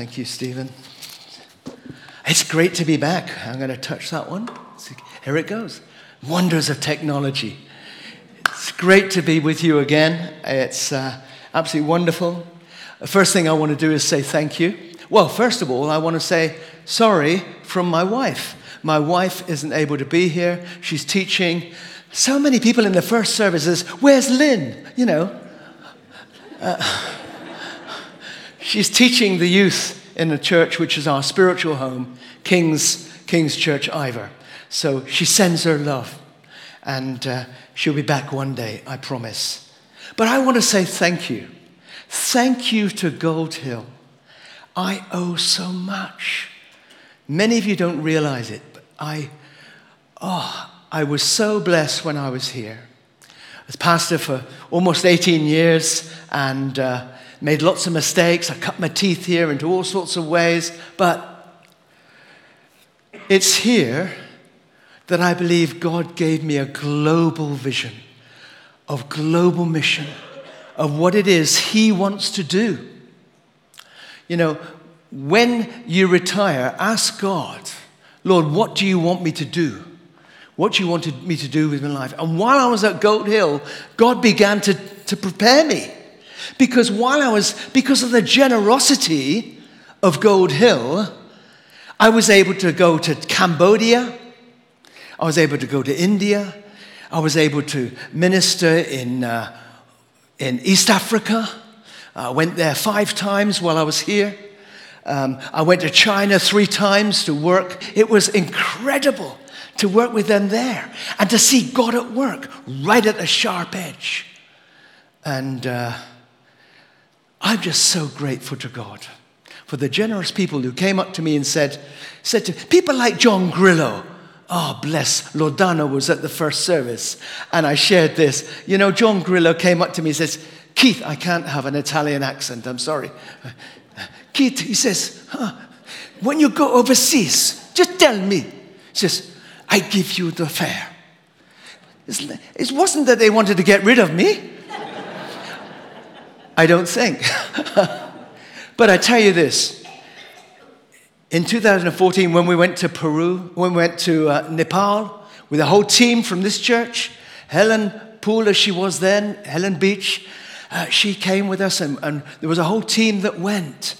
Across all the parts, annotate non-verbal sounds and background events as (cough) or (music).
Thank you, Stephen. It's great to be back. I'm going to touch that one. Here it goes. Wonders of technology. It's great to be with you again. It's uh, absolutely wonderful. The first thing I want to do is say thank you. Well, first of all, I want to say sorry from my wife. My wife isn't able to be here. She's teaching. So many people in the first services, where's Lynn? You know. Uh, she's teaching the youth in the church, which is our spiritual home, King's, King's Church Iver. So she sends her love. And uh, she'll be back one day, I promise. But I want to say thank you. Thank you to Gold Hill. I owe so much. Many of you don't realize it, but I, oh, I was so blessed when I was here. As pastor for almost 18 years and uh, made lots of mistakes. I cut my teeth here into all sorts of ways, but it's here that I believe God gave me a global vision of global mission of what it is He wants to do. You know, when you retire, ask God, Lord, what do you want me to do? What do you want me to do with my life? And while I was at Gold Hill, God began to, to prepare me. Because while I was, because of the generosity of Gold Hill, I was able to go to Cambodia. I was able to go to India. I was able to minister in, uh, in East Africa. I went there five times while I was here. Um, I went to China three times to work. It was incredible to work with them there and to see God at work right at the sharp edge. And uh, I'm just so grateful to God for the generous people who came up to me and said, said to people like John Grillo, Oh, bless. Lordano was at the first service. And I shared this. You know, John Grillo came up to me and says, Keith, I can't have an Italian accent. I'm sorry. Keith, he says, huh, when you go overseas, just tell me. He says, I give you the fare. It wasn't that they wanted to get rid of me. I don't think. (laughs) but I tell you this in 2014, when we went to Peru, when we went to uh, Nepal with a whole team from this church, Helen Poole, as she was then, Helen Beach, uh, she came with us, and, and, there was a whole team that went.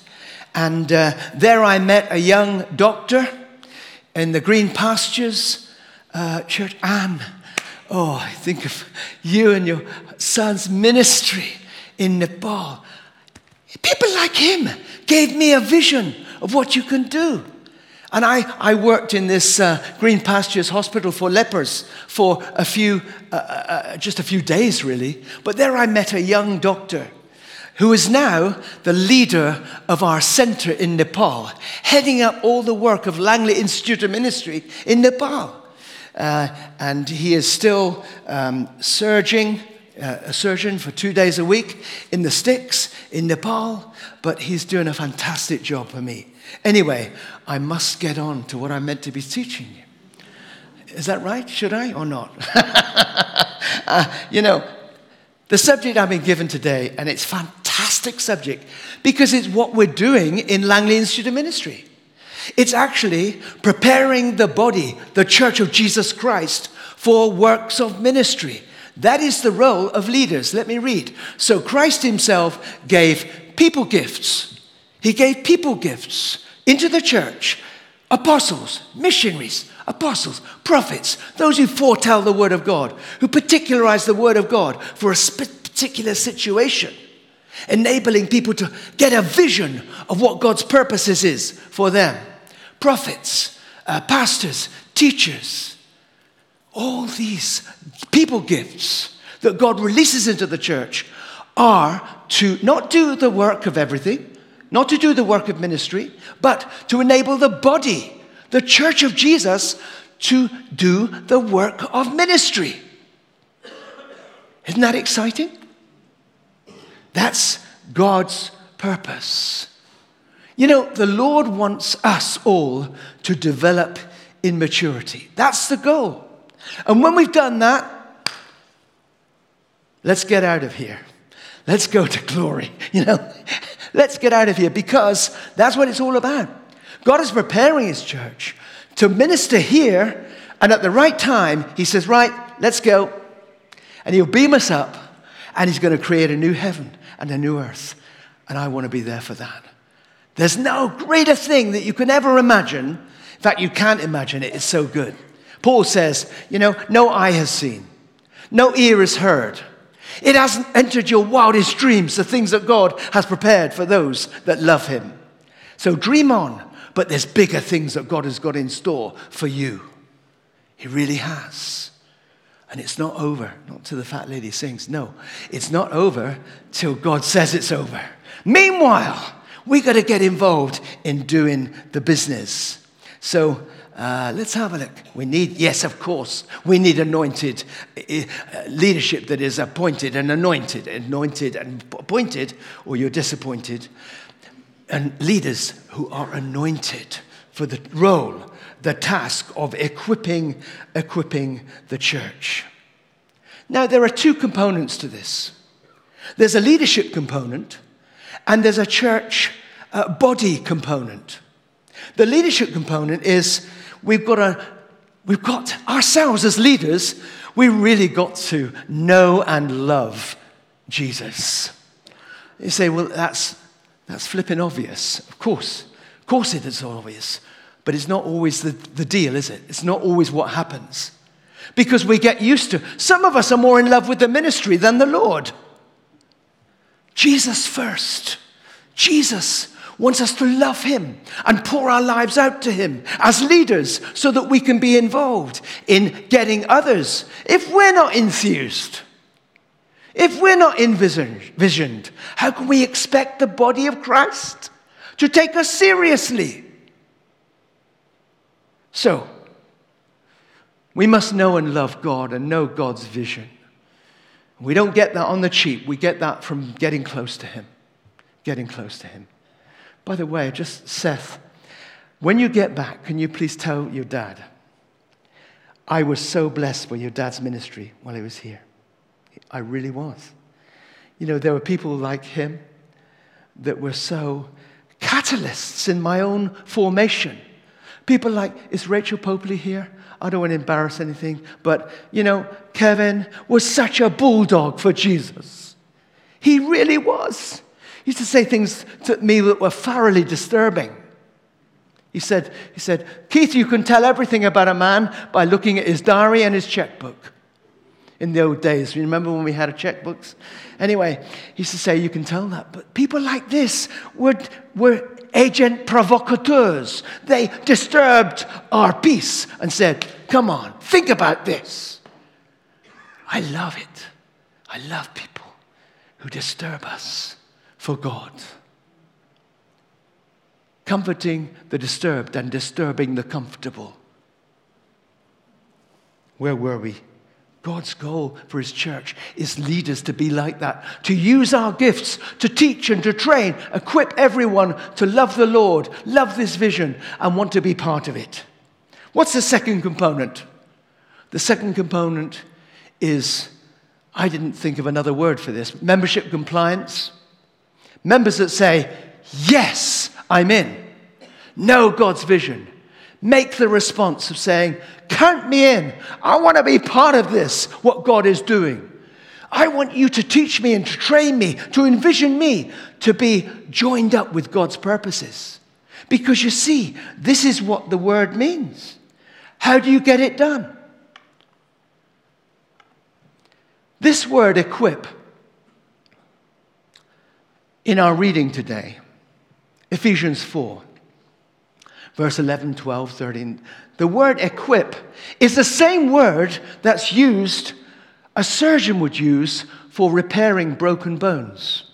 And uh, there I met a young doctor in the Green Pastures uh, Church, Anne. Oh, I think of you and your son's ministry in Nepal. People like him gave me a vision of what you can do. And I, I worked in this uh, Green Pastures Hospital for lepers for a few, uh, uh, uh, just a few days really. But there I met a young doctor who is now the leader of our center in Nepal, heading up all the work of Langley Institute of Ministry in Nepal. Uh, and he is still um, surging a surgeon for two days a week in the sticks in Nepal, but he's doing a fantastic job for me. Anyway, I must get on to what I'm meant to be teaching you. Is that right? Should I or not? (laughs) uh, you know, the subject I've been given today, and it's a fantastic subject because it's what we're doing in Langley Institute of Ministry. It's actually preparing the body, the church of Jesus Christ, for works of ministry. That is the role of leaders. Let me read. So Christ himself gave people gifts. He gave people gifts into the church apostles, missionaries, apostles, prophets, those who foretell the word of God, who particularize the word of God for a particular situation, enabling people to get a vision of what God's purposes is for them. Prophets, uh, pastors, teachers, all these people gifts that God releases into the church are to not do the work of everything, not to do the work of ministry, but to enable the body, the church of Jesus, to do the work of ministry. Isn't that exciting? That's God's purpose. You know, the Lord wants us all to develop in maturity. That's the goal. And when we've done that, let's get out of here. Let's go to glory. (laughs) You know, Let's get out of here because that's what it's all about. God is preparing his church to minister here, and at the right time, he says, Right, let's go. And he'll beam us up, and he's going to create a new heaven and a new earth. And I want to be there for that. There's no greater thing that you can ever imagine. In fact, you can't imagine it. It's so good. Paul says, You know, no eye has seen, no ear has heard. It hasn't entered your wildest dreams, the things that God has prepared for those that love Him. So dream on, but there's bigger things that God has got in store for you. He really has. And it's not over, not till the fat lady sings. No, it's not over till God says it's over. Meanwhile, we got to get involved in doing the business. So uh, let's have a look. We need, yes, of course, we need anointed uh, leadership that is appointed and anointed, anointed and appointed, or you're disappointed, and leaders who are anointed for the role, the task of equipping, equipping the church. Now, there are two components to this. There's a leadership component, and there's a church uh, body component. The leadership component is we've got, a, we've got ourselves as leaders, we really got to know and love Jesus. You say, well, that's, that's flipping obvious. Of course. Of course it is obvious. But it's not always the, the deal, is it? It's not always what happens. Because we get used to. Some of us are more in love with the ministry than the Lord. Jesus first. Jesus wants us to love Him and pour our lives out to Him as leaders so that we can be involved in getting others. If we're not enthused, if we're not envisioned, how can we expect the body of Christ to take us seriously? So, we must know and love God and know God's vision. We don't get that on the cheap. We get that from getting close to Him. Getting close to Him. By the way, just Seth, when you get back, can you please tell your dad? I was so blessed by your dad's ministry while he was here. I really was. You know, there were people like him that were so catalysts in my own formation. People like, is Rachel Popely here? I don't want to embarrass anything, but you know, Kevin was such a bulldog for Jesus. He really was. He used to say things to me that were thoroughly disturbing. He said, he said, Keith, you can tell everything about a man by looking at his diary and his checkbook. In the old days, you remember when we had checkbooks? Anyway, he used to say, You can tell that. But people like this were, were agent provocateurs. They disturbed our peace and said, Come on, think about this. I love it. I love people who disturb us for God. Comforting the disturbed and disturbing the comfortable. Where were we? God's goal for his church is leaders to be like that, to use our gifts to teach and to train, equip everyone to love the Lord, love this vision, and want to be part of it. What's the second component? The second component is I didn't think of another word for this membership compliance. Members that say, Yes, I'm in. Know God's vision. Make the response of saying, Count me in. I want to be part of this, what God is doing. I want you to teach me and to train me, to envision me to be joined up with God's purposes. Because you see, this is what the word means. How do you get it done? This word, equip, in our reading today, Ephesians 4, verse 11, 12, 13. The word equip is the same word that's used, a surgeon would use for repairing broken bones.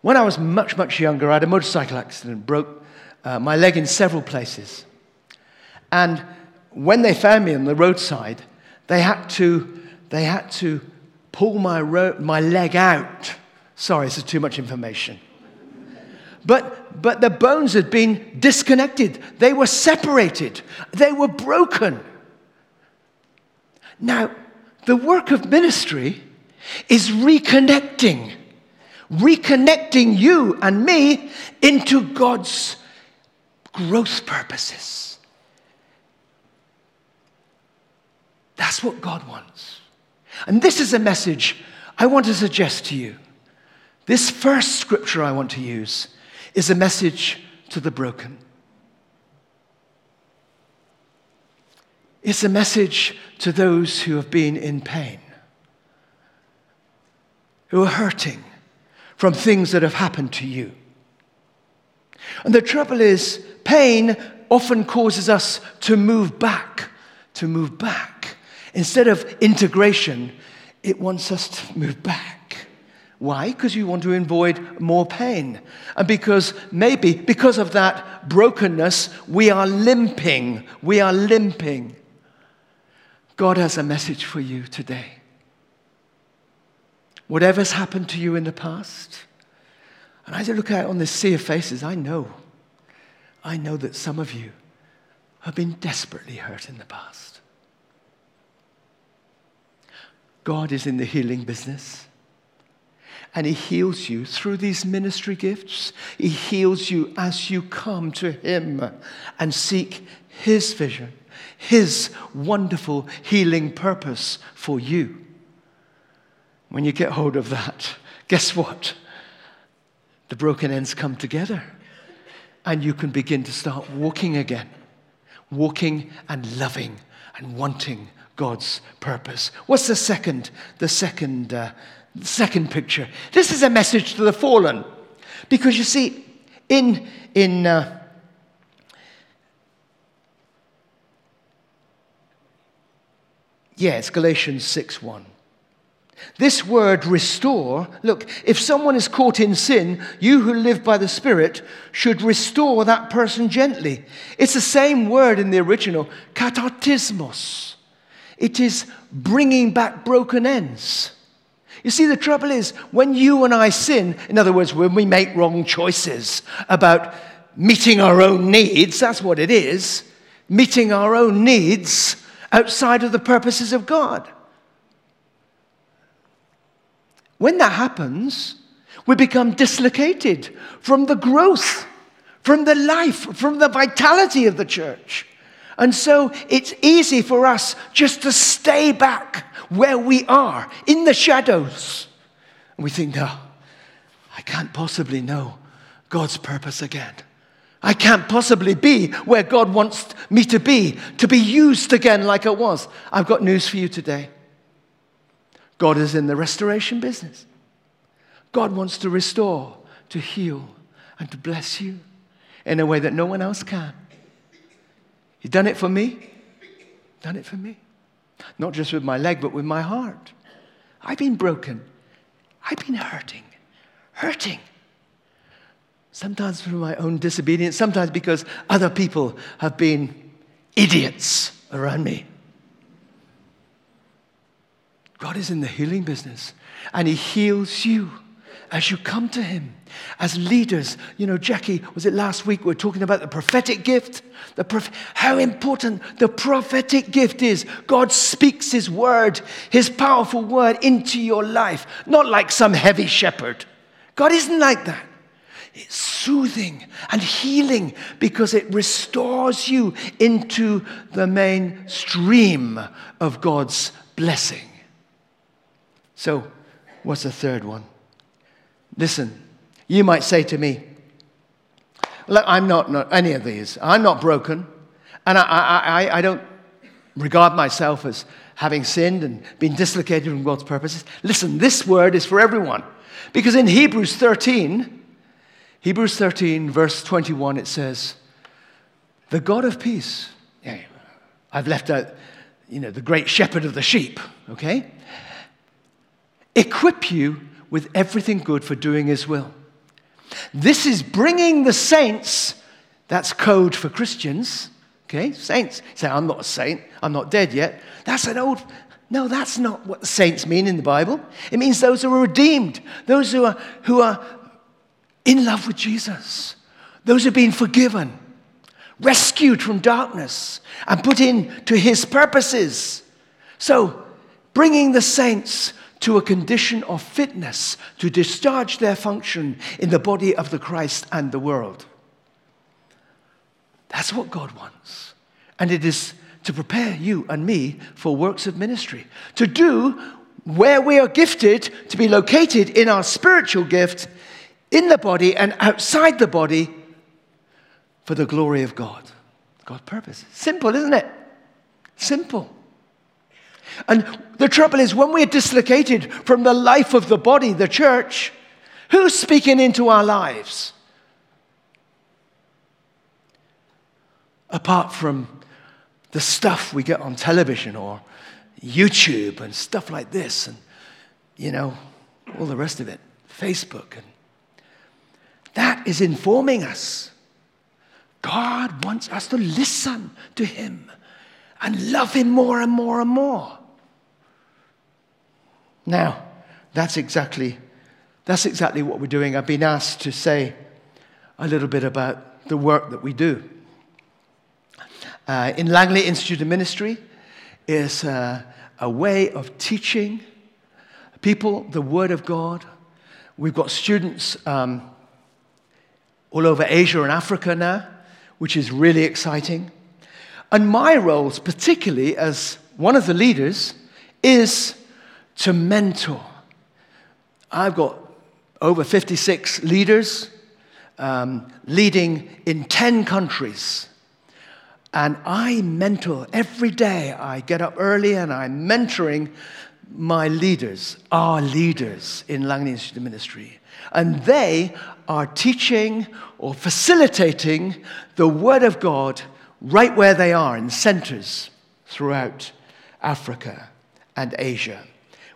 When I was much, much younger, I had a motorcycle accident, broke uh, my leg in several places. And when they found me on the roadside, they had to, they had to pull my, ro- my leg out. Sorry, this is too much information. But, but the bones had been disconnected, they were separated, they were broken. Now, the work of ministry is reconnecting reconnecting you and me into God's growth purposes. That's what God wants. And this is a message I want to suggest to you. This first scripture I want to use is a message to the broken. It's a message to those who have been in pain, who are hurting from things that have happened to you. And the trouble is, pain often causes us to move back, to move back. Instead of integration, it wants us to move back. Why? Because you want to avoid more pain. And because maybe because of that brokenness, we are limping. We are limping. God has a message for you today. Whatever's happened to you in the past, and as I look out on this sea of faces, I know, I know that some of you have been desperately hurt in the past. God is in the healing business. And He heals you through these ministry gifts. He heals you as you come to Him and seek His vision, His wonderful healing purpose for you. When you get hold of that, guess what? The broken ends come together and you can begin to start walking again. Walking and loving and wanting God's purpose. What's the second? The second, uh, second picture. This is a message to the fallen, because you see, in in uh, yeah, it's Galatians six one. This word restore, look, if someone is caught in sin, you who live by the Spirit should restore that person gently. It's the same word in the original, katartismos. It is bringing back broken ends. You see, the trouble is when you and I sin, in other words, when we make wrong choices about meeting our own needs, that's what it is, meeting our own needs outside of the purposes of God. When that happens, we become dislocated from the growth, from the life, from the vitality of the church. And so it's easy for us just to stay back where we are in the shadows. And we think, no, I can't possibly know God's purpose again. I can't possibly be where God wants me to be, to be used again like I was. I've got news for you today. God is in the restoration business. God wants to restore, to heal, and to bless you in a way that no one else can. He's done it for me, done it for me. Not just with my leg, but with my heart. I've been broken. I've been hurting, hurting. Sometimes through my own disobedience, sometimes because other people have been idiots around me. God is in the healing business and He heals you as you come to Him. As leaders, you know, Jackie, was it last week? We are talking about the prophetic gift. The prof- how important the prophetic gift is. God speaks His word, His powerful word into your life, not like some heavy shepherd. God isn't like that. It's soothing and healing because it restores you into the main stream of God's blessing. So, what's the third one? Listen, you might say to me, Look, I'm not, not any of these. I'm not broken. And I, I, I don't regard myself as having sinned and been dislocated from God's purposes. Listen, this word is for everyone. Because in Hebrews 13, Hebrews 13, verse 21, it says, The God of peace. Yeah, I've left out, you know, the great shepherd of the sheep, okay? equip you with everything good for doing His will. This is bringing the saints, that's code for Christians, okay? Saints. Say, I'm not a saint, I'm not dead yet. That's an old, no, that's not what the saints mean in the Bible. It means those who are redeemed, those who are, who are in love with Jesus, those who have been forgiven, rescued from darkness, and put into His purposes. So, bringing the saints to a condition of fitness to discharge their function in the body of the Christ and the world. That's what God wants. And it is to prepare you and me for works of ministry, to do where we are gifted, to be located in our spiritual gift, in the body and outside the body for the glory of God. God's purpose. Simple, isn't it? Simple. And the trouble is, when we're dislocated from the life of the body, the church, who's speaking into our lives? Apart from the stuff we get on television or YouTube and stuff like this, and, you know, all the rest of it, Facebook. And that is informing us. God wants us to listen to Him and love Him more and more and more. Now, that's exactly, that's exactly what we're doing. I've been asked to say a little bit about the work that we do. Uh, in Langley Institute of Ministry is uh, a way of teaching people the Word of God. We've got students um, all over Asia and Africa now, which is really exciting. And my role, particularly as one of the leaders, is to mentor. I've got over 56 leaders um, leading in 10 countries. And I mentor every day. I get up early and I'm mentoring my leaders, our leaders in Langley Institute Ministry. And they are teaching or facilitating the Word of God right where they are in centers throughout Africa and Asia,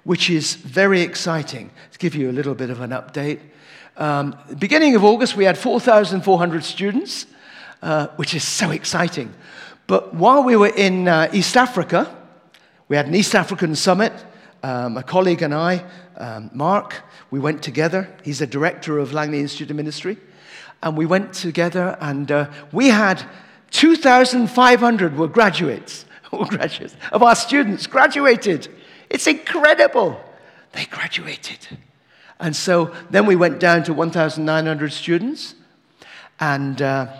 which is very exciting. To give you a little bit of an update, um, beginning of August, we had 4,400 students, uh, which is so exciting. But while we were in uh, East Africa, we had an East African summit. Um, a colleague and I, um, Mark, we went together. He's a director of Langley Institute of Ministry. And we went together, and uh, we had 2,500 were graduates, (laughs) or graduates of our students graduated. It's incredible. They graduated. And so then we went down to 1,900 students, and, uh,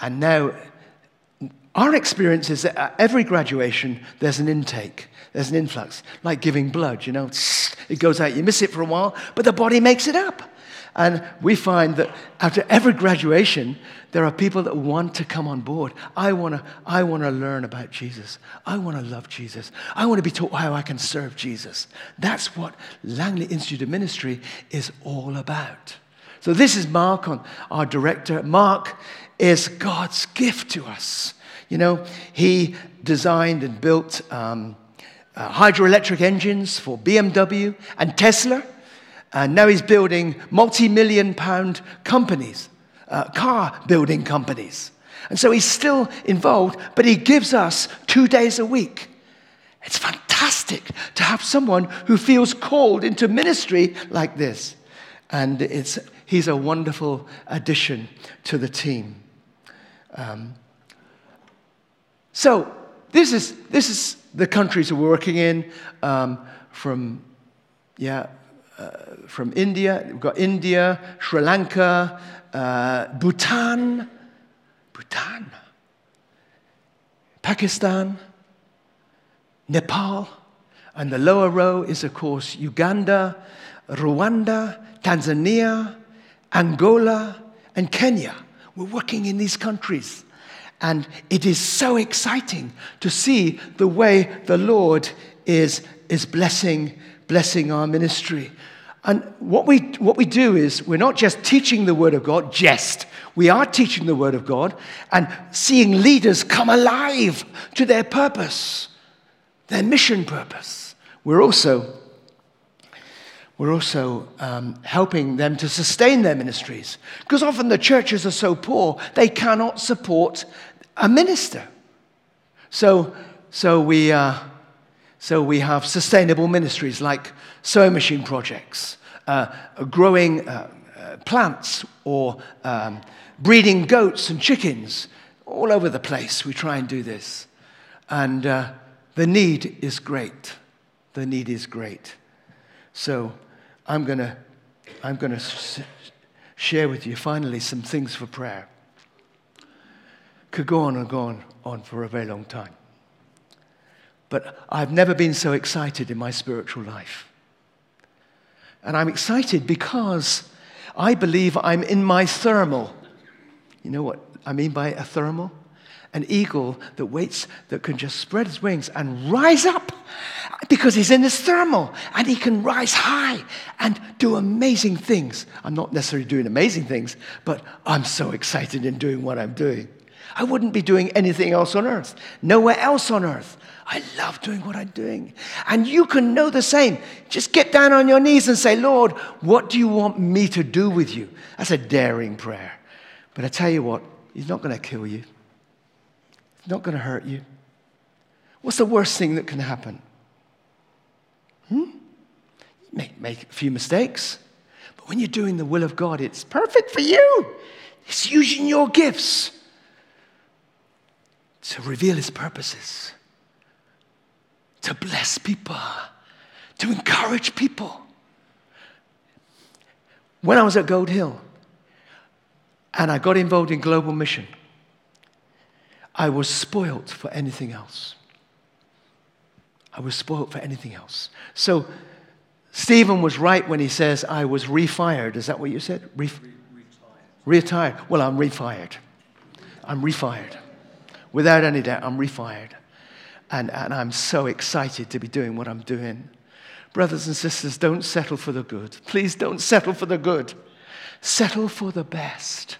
and now our experience is that at every graduation, there's an intake, there's an influx, like giving blood, you know, it goes out. You miss it for a while, but the body makes it up. And we find that after every graduation, there are people that want to come on board. I want to I want to learn about Jesus. I want to love Jesus. I want to be taught how I can serve Jesus. That's what Langley Institute of Ministry is all about. So this is Mark, on, our director. Mark is God's gift to us. You know, he designed and built um, uh, hydroelectric engines for BMW and Tesla. And now he's building multi million pound companies, uh, car building companies. And so he's still involved, but he gives us two days a week. It's fantastic to have someone who feels called into ministry like this. And it's, he's a wonderful addition to the team. Um, so, this is, this is the countries we're working in um, from, yeah, uh, from India. We've got India, Sri Lanka, uh, Bhutan, Bhutan, Pakistan, Nepal, and the lower row is, of course, Uganda, Rwanda, Tanzania, Angola, and Kenya. We're working in these countries. And it is so exciting to see the way the Lord is, is blessing, blessing our ministry. And what we, what we do is we're not just teaching the Word of God, just. We are teaching the Word of God and seeing leaders come alive to their purpose, their mission purpose. We're also, we're also um, helping them to sustain their ministries. Because often the churches are so poor, they cannot support a minister. So, so, we, uh, so we have sustainable ministries like sewing machine projects, uh, growing uh, uh, plants, or um, breeding goats and chickens. All over the place, we try and do this. And uh, the need is great. the need is great. So I'm going to I'm going to share with you finally some things for prayer. Could go on and go on, on for a very long time. But I've never been so excited in my spiritual life. And I'm excited because I believe I'm in my thermal. You know what I mean by a thermal? An eagle that waits, that can just spread his wings and rise up because he's in his thermal and he can rise high and do amazing things. I'm not necessarily doing amazing things, but I'm so excited in doing what I'm doing. I wouldn't be doing anything else on earth, nowhere else on earth. I love doing what I'm doing. And you can know the same. Just get down on your knees and say, Lord, what do you want me to do with you? That's a daring prayer. But I tell you what, He's not going to kill you, He's not going to hurt you. What's the worst thing that can happen? Hmm? You may make a few mistakes, but when you're doing the will of God, it's perfect for you. It's using your gifts to reveal His purposes, to bless people, to encourage people. When I was at Gold Hill and I got involved in global mission, I was spoilt for anything else. I was spoilt for anything else. So Stephen was right when he says, I was refired. Is that what you said? Re- retired. Well, I'm refired. I'm refired. Without any doubt, I'm refired. And, and I'm so excited to be doing what I'm doing. Brothers and sisters, don't settle for the good. Please don't settle for the good. Settle for the best.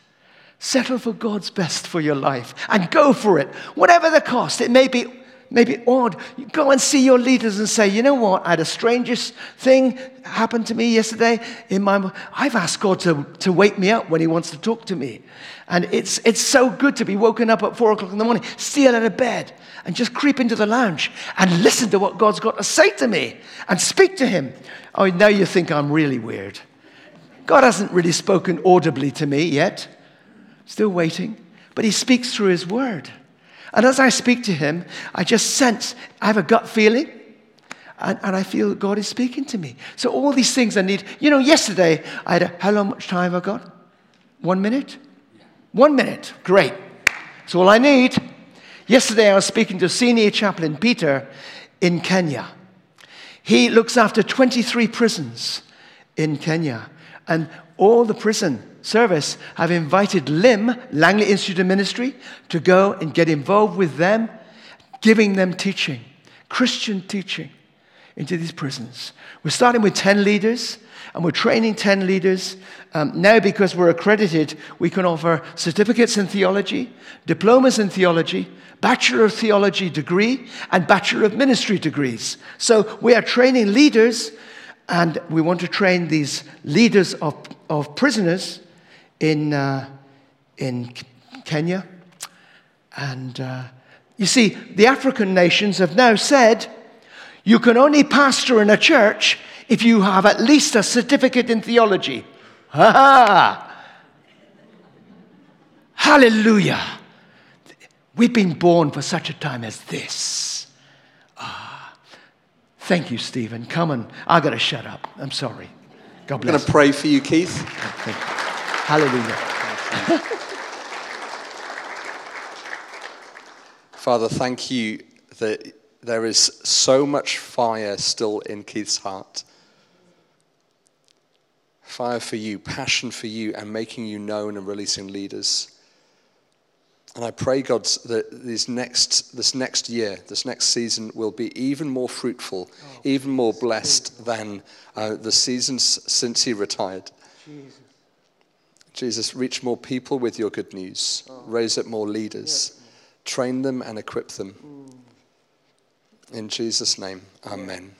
Settle for God's best for your life and go for it, whatever the cost. It may be maybe odd. You go and see your leaders and say, you know what? I had a strangest thing happen to me yesterday in my I've asked God to, to wake me up when He wants to talk to me. And it's, it's so good to be woken up at four o'clock in the morning, steal out of bed, and just creep into the lounge and listen to what God's got to say to me and speak to Him. Oh, now you think I'm really weird. God hasn't really spoken audibly to me yet. Still waiting. But He speaks through His word. And as I speak to him, I just sense, I have a gut feeling, and, and I feel God is speaking to me. So all these things I need. You know, yesterday, I had a, how long much time I got? One minute? One minute. Great. That's all I need. Yesterday, I was speaking to senior chaplain Peter in Kenya. He looks after 23 prisons in Kenya. And all the prison service I've invited LIM, Langley Institute of Ministry, to go and get involved with them, giving them teaching, Christian teaching into these prisons. We're starting with 10 leaders, and we're training 10 leaders. Um, now, because we're accredited, we can offer certificates in theology, diplomas in theology, Bachelor of Theology degree, and Bachelor of Ministry degrees. So we are training leaders, and we want to train these leaders of, of prisoners in, uh, in Kenya. And uh, you see, the African nations have now said you can only pastor in a church if you have at least a certificate in theology. Ha ha! Hallelujah! We've been born for such a time as this. Ah, thank you, Stephen. Come on. I've got to shut up. I'm sorry. God bless. I'm going to pray for you, Keith. Hallelujah. Father, thank you that there is so much fire still in Keith's heart. Fire for you, passion for you, and making you known and releasing leaders. And I pray, God, that this next, this next year, this next season will be even more fruitful, oh, even more blessed than uh, the seasons since he retired. Jesus. Jesus, reach more people with your good news. Oh. Raise up more leaders. Yes. Train them and equip them. Mm. In Jesus' name, amen.